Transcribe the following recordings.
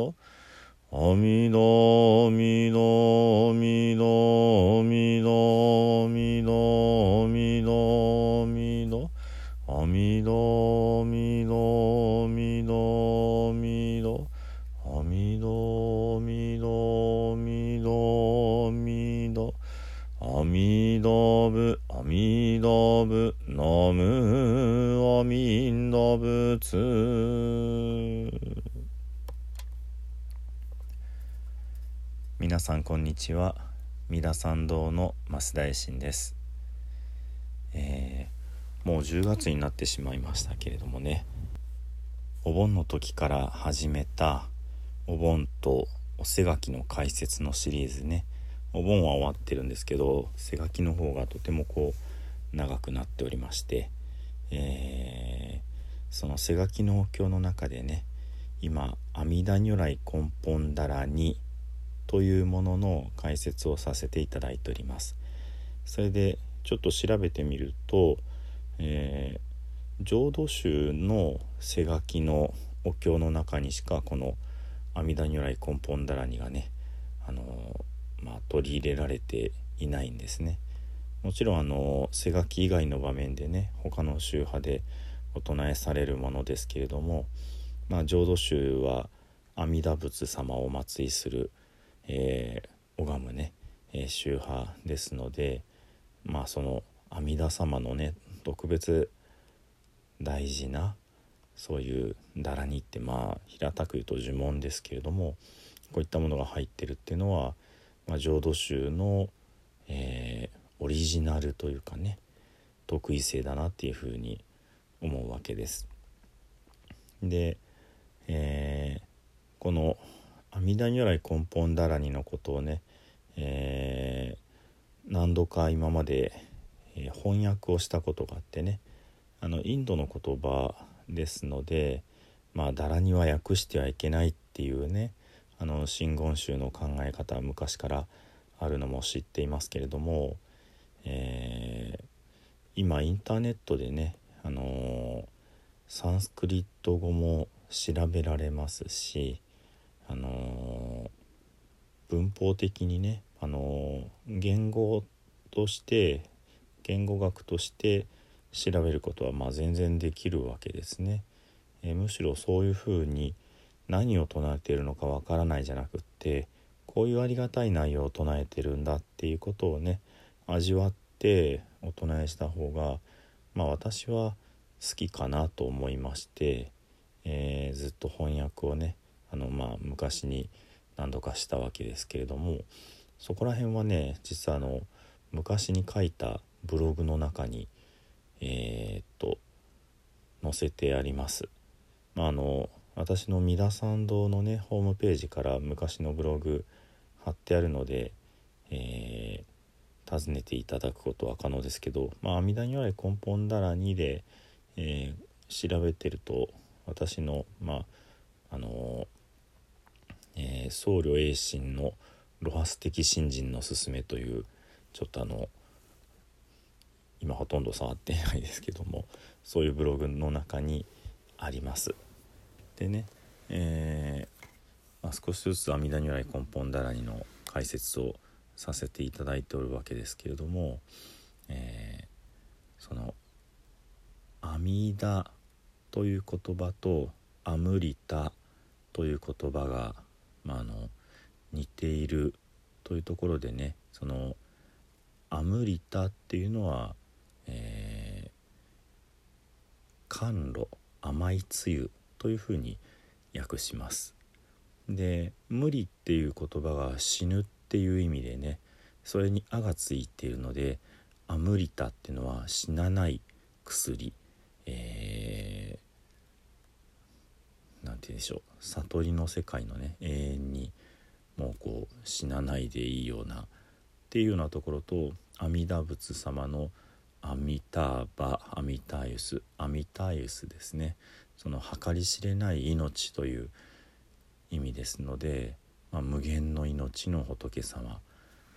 のあみのみのみのみのみのみのみのあみのみのみのみのあみのみのみのみのあみのぶあみのぶのむあみのぶつ皆さんこんにちは。三田参道の増大臣です。えーもう10月になってしまいましたけれどもね。お盆の時から始めたお盆とお背書きの解説のシリーズね。お盆は終わってるんですけど背書きの方がとてもこう長くなっておりまして、えーその背書きのお経の中でね今「阿弥陀如来根本だらに」というものの解説をさせていただいております。それでちょっと調べてみると、えー浄土宗の背書きのお経の中にしかこの阿弥陀如来根本だらにがねあのまあ、取り入れられていないんですね。もちろんあの背書き以外の場面でね他の宗派でお唱えされるものですけれども、まあ、浄土宗は阿弥陀仏様をお祭りする、えー拝むね、えー宗派ですのでまあその阿弥陀様のね特別大事なそういうだらにってまあ平たく言うと呪文ですけれどもこういったものが入ってるっていうのは、まあ、浄土宗の、えーオリジナルというかね得意性だなっていうふうに思うわけです。で、えーこの阿弥陀如来根本だらにのことをね、えー何度か今まで、えー翻訳をしたことがあってねあのインドの言葉ですのでまあだらには訳してはいけないっていうねあの真言宗の考え方は昔からあるのも知っていますけれども、えー今インターネットでね、あのサンスクリット語も調べられますし、あの文法的にね、あのー言語として言語学として調べることはま全然できるわけですね。えむしろそういうふうに何を唱えているのかわからないじゃなくってこういうありがたい内容を唱えてるんだっていうことをね味わってお唱えした方がまあ私は好きかなと思いまして、えーずっと翻訳をねあのまあ昔に何度かしたわけですけれどもそこら辺はね実はあの昔に書いたブログの中にえーっと載せてあります。まあ、あの私の三田参道のねホームページから昔のブログ貼ってあるので、えー訪ねていただくことは可能ですけど「まあ、阿弥陀如来根本だらにで」えー調べてると私のまああのー僧侶栄心の露発的信心のすすめというちょっとあの今ほとんど触ってないですけどもそういうブログの中にあります。でね、えーまあ、少しずつ阿弥陀如来根本だらにの解説をさせていただいておるわけですけれども、えー、その「阿弥陀」という言葉と「アムリタ」という言葉が、まあ、あの似ているというところでねその「アムリタ」っていうのは、えー、甘露甘いつゆというふうに訳します。で「無理」っていう言葉が死ぬっていう意味でねそれに「あ」がついているので「アムリタ」っていうのは死なない薬えー、なんて言うんでしょう悟りの世界のね永遠にもうこう死なないでいいようなっていうようなところと阿弥陀仏様のアミターバアミタイウスアミタイウスですね。その計り知れない命という意味ですので、まあ、無限の命の仏様、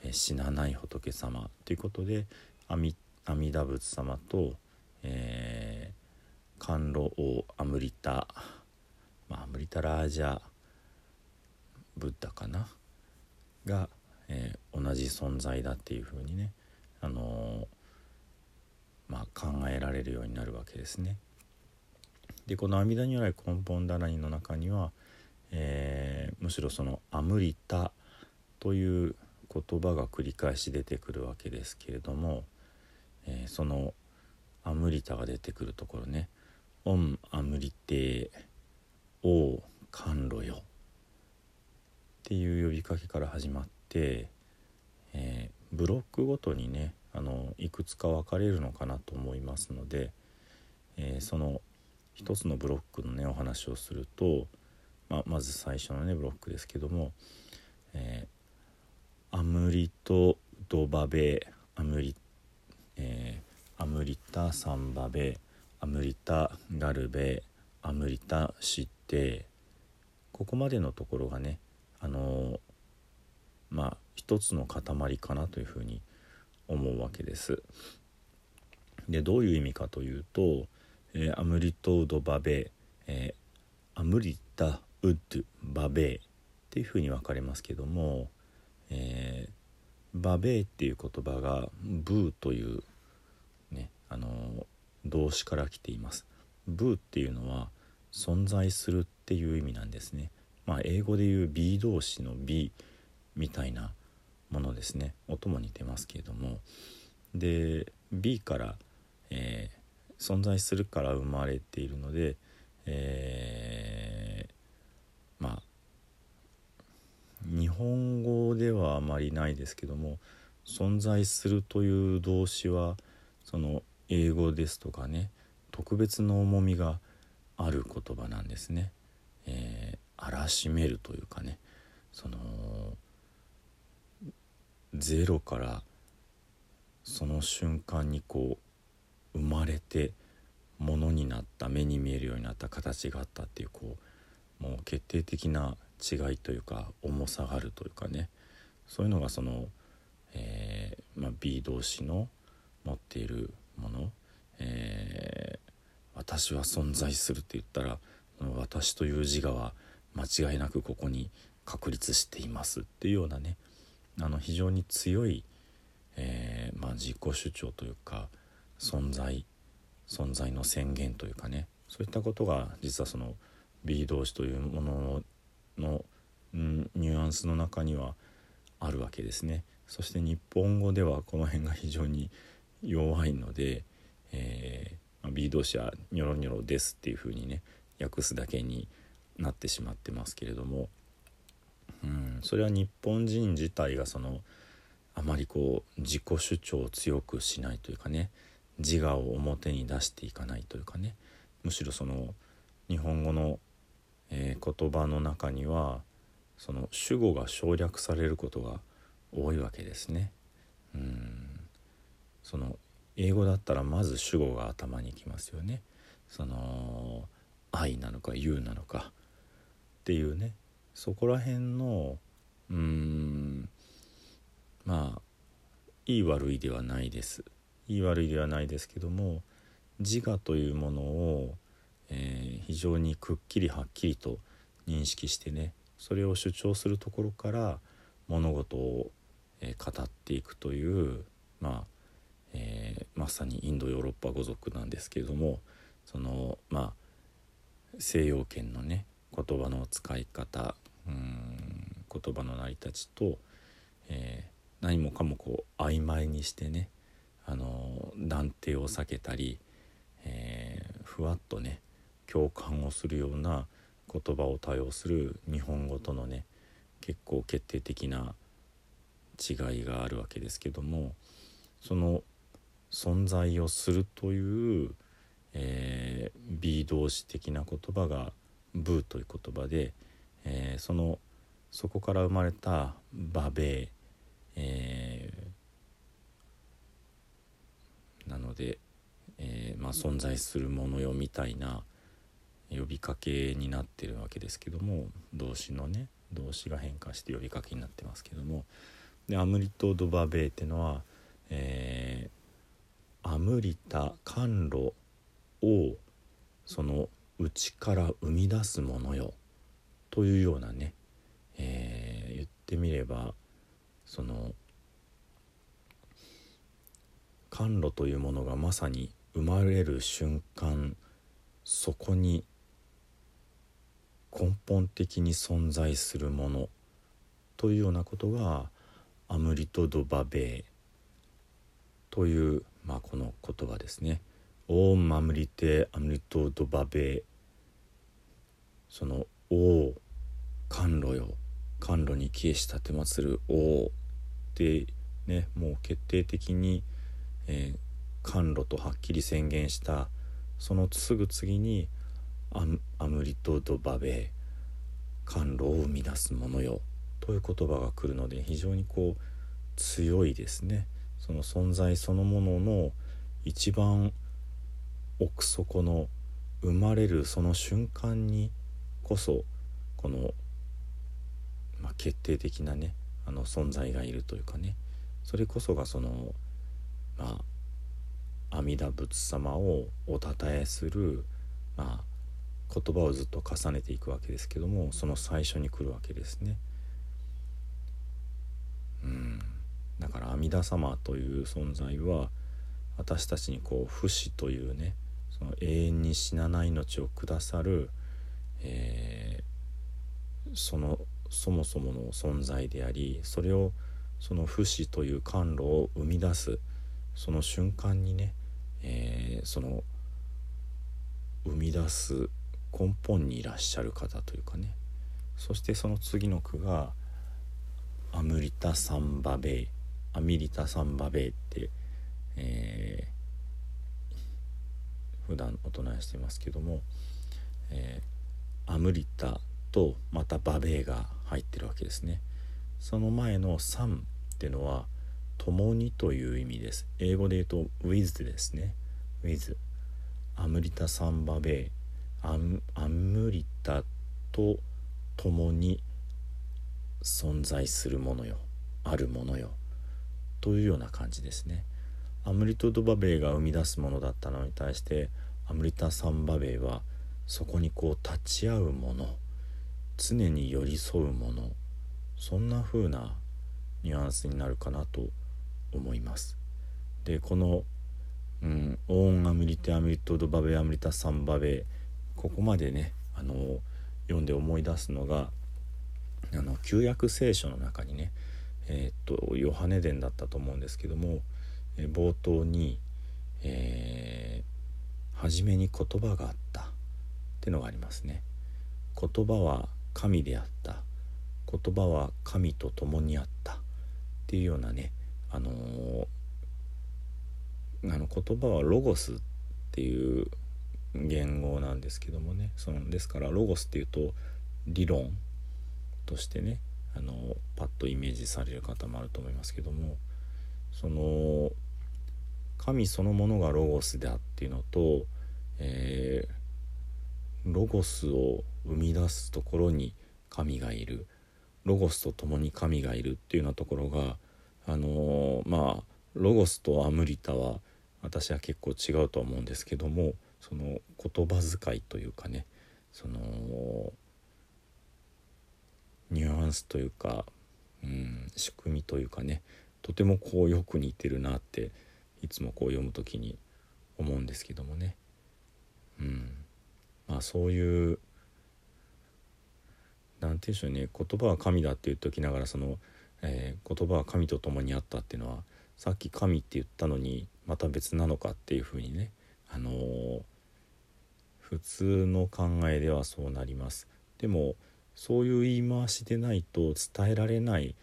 え死なない仏様ということで阿弥陀仏様と、えー、甘露王アムリタ、まあ、アムリタラージャブッダかな？が、えー、同じ存在だっていうふうにね、あのー、まあ、考えられるようになるわけですね。でこの阿弥陀如来根本だらりの中には、えー、むしろその「アムリタ」という言葉が繰り返し出てくるわけですけれども、えー、その「アムリタ」が出てくるところね「オンアムリテオー甘露よ」っていう呼びかけから始まって、えー、ブロックごとにねあのいくつか分かれるのかなと思いますので、えー、その「一つのブロックのねお話をすると、まあ、まず最初のねブロックですけども、えー、アムリトドバベアムリ、えー、アムリタサンバベアムリタガルベアムリタシッテここまでのところがねあの、まあ一つの塊かなというふうに思うわけです。でどういう意味かというと、えー、アムリトウドバベ、えー、アムリタウッドバベっていうふうに分かれますけども、えー、バベっていう言葉がブーというねあの動詞から来ています。ブーっていうのは存在するっていう意味なんですね。まあ英語で言う B 動詞の B みたいなものですね音も似てますけれどもで B から、えー、存在するから生まれているので、えー、まあ日本語ではあまりないですけども存在するという動詞はその英語ですとかね特別の重みがある言葉なんですね。えー、荒しめるというかね。そのゼロからその瞬間にこう生まれてものになった目に見えるようになった形があったっていうこうもう決定的な違いというか重さがあるというかね。そういうのがその、えー、まあ、B 動詞の持っているもの、えー、私は存在するって言ったら私という自我は間違いなくここに確立していますっていうようなねあの非常に強い、えー、まあ、自己主張というか存在存在の宣言というかねそういったことが実はその B 動詞というものの、ニュアンスの中にはあるわけですね。そして日本語ではこの辺が非常に弱いので、えー、B 動詞は「ニョロニョロです」っていうふうにね訳すだけになってしまってますけれども、うん、それは日本人自体がそのあまりこう自己主張を強くしないというかね自我を表に出していかないというかねむしろその日本語の、えー、言葉の中にはその主語が省略されることが多いわけですね。うんその英語だったらまず主語が頭にきますよね。その愛なのか You なのか。っていうね。そこら辺のうんまあいい悪いではないです。いい悪いではないですけども自我というものを、えー、非常にくっきりはっきりと認識してねそれを主張するところから物事を、えー、語っていくというまあ、えまさにインドヨーロッパ語族なんですけれどもそのまあ西洋圏のね言葉の使い方うん言葉の成り立ちと、えー、何もかもこう曖昧にしてねあの断定を避けたり、えー、ふわっとね共感をするような言葉を多用する日本語とのね結構決定的な違いがあるわけですけどもその存在をするという、えー、B 動詞的な言葉が「ブー」という言葉で、えー、そのそこから生まれた「バベー」えー、なので、えーまあ、存在するものよみたいな呼びかけになってるわけですけども動詞のね動詞が変化して呼びかけになってますけどもでアムリト・ド・バベーっていうのは、えーアムリタ甘露をその内から生み出すものよというようなね、えー、言ってみればその甘露というものがまさに生まれる瞬間そこに根本的に存在するものというようなことがアムリト・ド・バベーというまあ、この言葉ですね「オーマムリテアムリトドバベ」その「王甘露よ。甘露に帰し立てまつる王」ってねもう決定的に、えー、甘露とはっきり宣言した。そのすぐ次にア「アムリトドバベ」甘露を生み出すものよ。という言葉が来るので非常にこう強いですね。その存在そのものの一番奥底の生まれるその瞬間にこそこの、まあ、決定的なねあの存在がいるというかねそれこそがそのまあ阿弥陀仏様をおたたえする、まあ、言葉をずっと重ねていくわけですけどもその最初に来るわけですね。うんだから阿弥陀様という存在は私たちにこう不死というねその永遠に死なない命をくださる、えー、そのそもそもの存在でありそれをその不死という甘露を生み出すその瞬間にね、えー、その生み出す根本にいらっしゃる方というかねそしてその次の句が「アムリタ・サンバベイ」アミリタ・サンバベーって、えー、普段お唱えしてますけども、えー、アムリタとまたバベーが入ってるわけですね。その前の「サン」ってのは「共に」という意味です。英語で言うと「with」ですね「with」アムリタ・サンバベーアアムリタと共に存在するものよ。あるものよ。というような感じですね。アムリト・ドバベイが生み出すものだったのに対してアムリタ・サンバベイはそこにこう立ち会うもの常に寄り添うものそんな風なニュアンスになるかなと思います。でこの、うん、オーン・アムリテ・アムリト・ドバベイ・アムリタ・サンバベイここまでねあの読んで思い出すのがあの旧約聖書の中にねえー、っとヨハネ伝だったと思うんですけども、えー、冒頭に、えー、初めに言葉があった。ってのがありますね。言葉は神であった。言葉は神と共にあった。っていうようなねあのー、あの言葉はロゴスっていう言語なんですけどもね。そのですからロゴスっていうと理論としてねあのパッとイメージされる方もあると思いますけどもその神そのものがロゴスであっていうのと、えー、ロゴスを生み出すところに神がいる。ロゴスと共に神がいるっていうようなところがあのー、まあロゴスとアムリタは私は結構違うとは思うんですけどもその言葉遣いというかねそのニュアンスというか、うん、仕組みというかねとてもこうよく似てるなっていつもこう読む時に思うんですけどもね。うんまあ、そういう何て言うんでしょうね言葉は神だって言っておきながらその、えー、言葉は神と共にあったっていうのはさっき神って言ったのにまた別なのかっていうふうにね、あのー、普通の考えではそうなります。でもそういう言い回しでないと伝えられない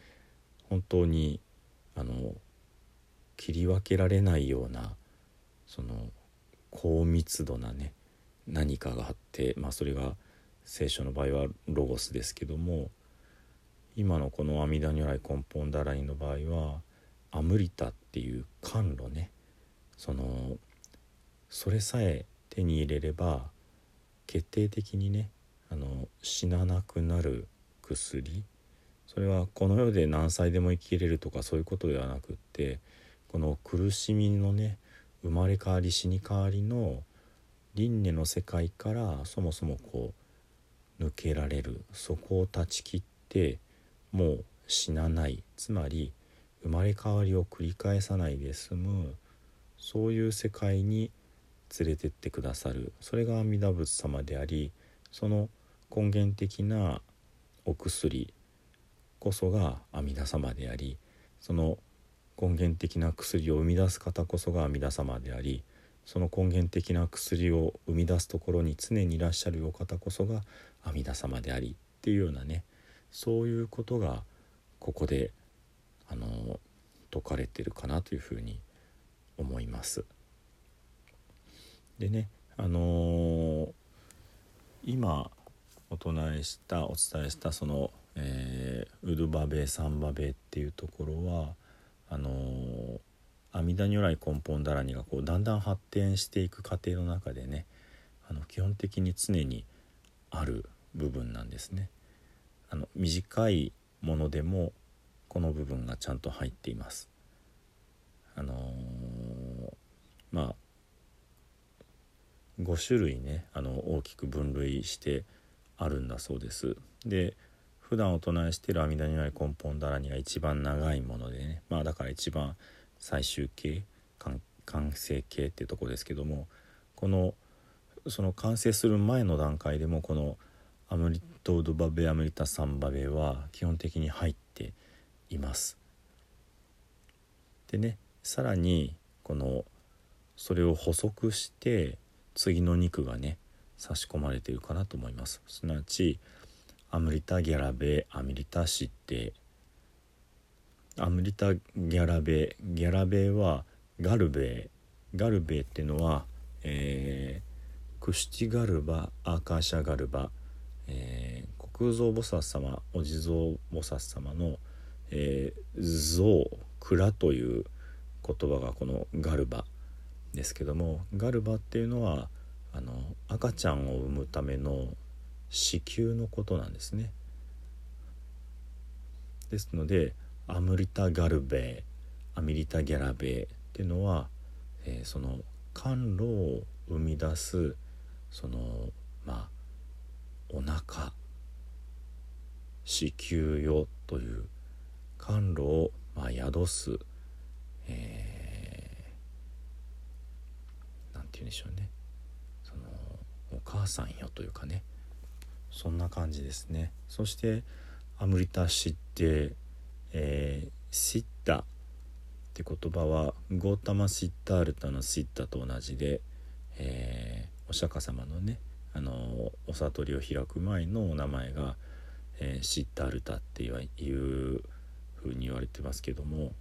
本当にあの切り分けられないようなその高密度なね何かがあってまあそれが聖書の場合はロゴスですけども今のこの阿弥陀如来根本だらいの場合はアムリタっていう甘露ねそのそれさえ手に入れれば決定的にねあの死ななくなる薬？それはこの世で何歳でも生きれるとかそういうことではなくってこの苦しみのね生まれ変わり死に変わりの輪廻の世界からそもそもこう抜けられる。そこを断ち切ってもう死なない。つまり生まれ変わりを繰り返さないで済む。そういう世界に連れてってくださる。それが阿弥陀仏様でありその根源的なお薬こそが阿弥陀様でありその根源的な薬を生み出す方こそが阿弥陀様でありその根源的な薬を生み出すところに常にいらっしゃるお方こそが阿弥陀様でありっていうようなねそういうことがここであの説かれてるかなというふうに思います。でねあのー、今お唱えしたお伝えしたその、えー、ウルバベサンバベっていうところはあのー、阿弥陀如来根本だらにがこうだんだん発展していく過程の中でねあの基本的に常にある部分なんですね。あの短いものでもこの部分がちゃんと入っています。あのー、まあ5種類ねあの大きく分類してあるんだそうです。で普段お唱えしている阿弥陀如来根本だらにが一番長いものでねまあだから一番最終形完成形っていうとこですけどもこのその完成する前の段階でもこのアムリトードバベアムリタサンバベは基本的に入っています。でねさらにこのそれを補足して次の肉がね差し込まれているかなと思います。すなわちアムリタギャラベアミリタシッテアムリタギャラベギャラベはガルベガルベっていうのは、えー、クシティガルバアーカーシャガルバ、えー、国蔵菩薩様お地蔵菩薩様の、えー、像蔵という言葉がこのガルバですけどもガルバっていうのはあの赤ちゃんを産むための子宮のことなんですね。ですのでアムリタ・ガルベアミリタ・ギャラベっていうのは、えー、その甘露を生み出すそのまあお腹子宮よという甘露を、まあ、宿す、えー、なんて言うんでしょうねお母さんよというかね。そんな感じですね。そしてアムリタシって、えー、シッタって言葉はゴータマシッタールタのシッタと同じで、えー、お釈迦様のねあのお悟りを開く前のお名前が、えー、シッタールタっていうふうに言われてますけども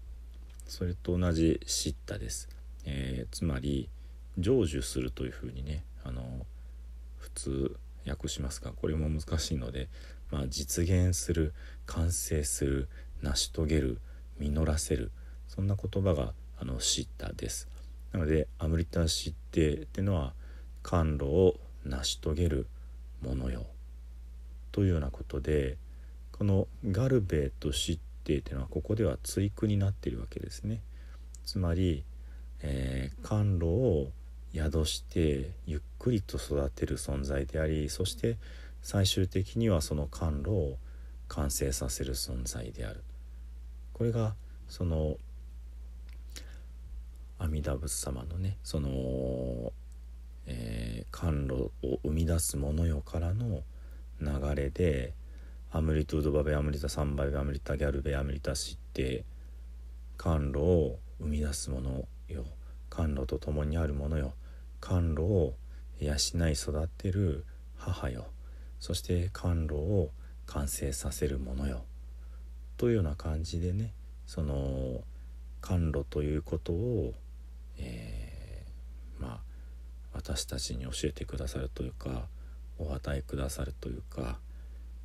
それと同じシッタです、えー、つまり成就するというふうにね通訳しますがこれも難しいので、まあ、実現する完成する成し遂げる実らせるそんな言葉があのシッタです。なのでアムリタシッテっていうのは甘露を成し遂げるものよ。というようなことでこのガルベとシッテっていうのはここでは対句になっているわけですね。つまり、えー、甘露を宿してゆっくりと育てる存在でありそして最終的にはその甘露を完成させる存在である。これがその阿弥陀仏様のねその、えー、甘露を生み出すものよからの流れでアムリトゥードバベアムリタサンバベアムリタギャルベアムリタシって甘露を生み出すものよ。甘露と共にあるものよ。甘露を養い育てる母よ。そして甘露を完成させるものよ。というような感じでねその甘露ということを、えー、まあ私たちに教えてくださるというかお与えくださるというか、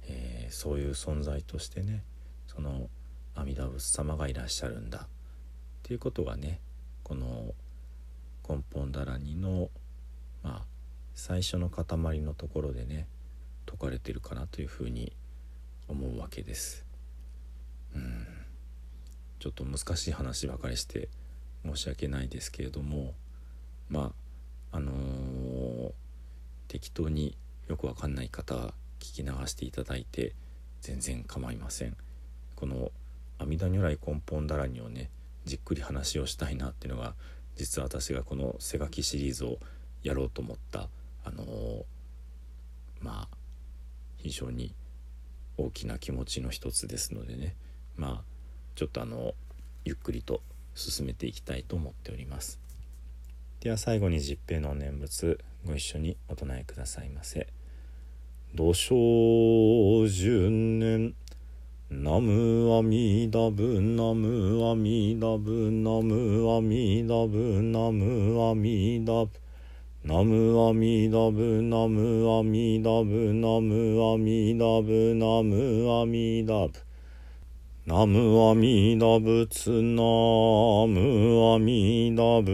えー、そういう存在としてねその阿弥陀仏様がいらっしゃるんだ。っていうことがねこの根本だらにのまあ最初の塊のところでね説かれてるかなというふうに思うわけです。うんちょっと難しい話ばかりして申し訳ないですけれどもまああのー、適当によくわかんない方は聞き流していただいて全然構いません。この阿弥陀如来根本だらにをねじっくり話をしたいなっていうのが実は私がこの背書きシリーズをやろうと思ったあのー、まあ非常に大きな気持ちの一つですのでねまあちょっとあのゆっくりと進めていきたいと思っております。では最後に十平の念仏ご一緒にお唱えくださいませ土生十年ナムアミダブナムアミダブナムアミダブナムアミダブナムアミダブナムアミダブナムアミダブナムアミダブナムアミダ仏ナムアミダブ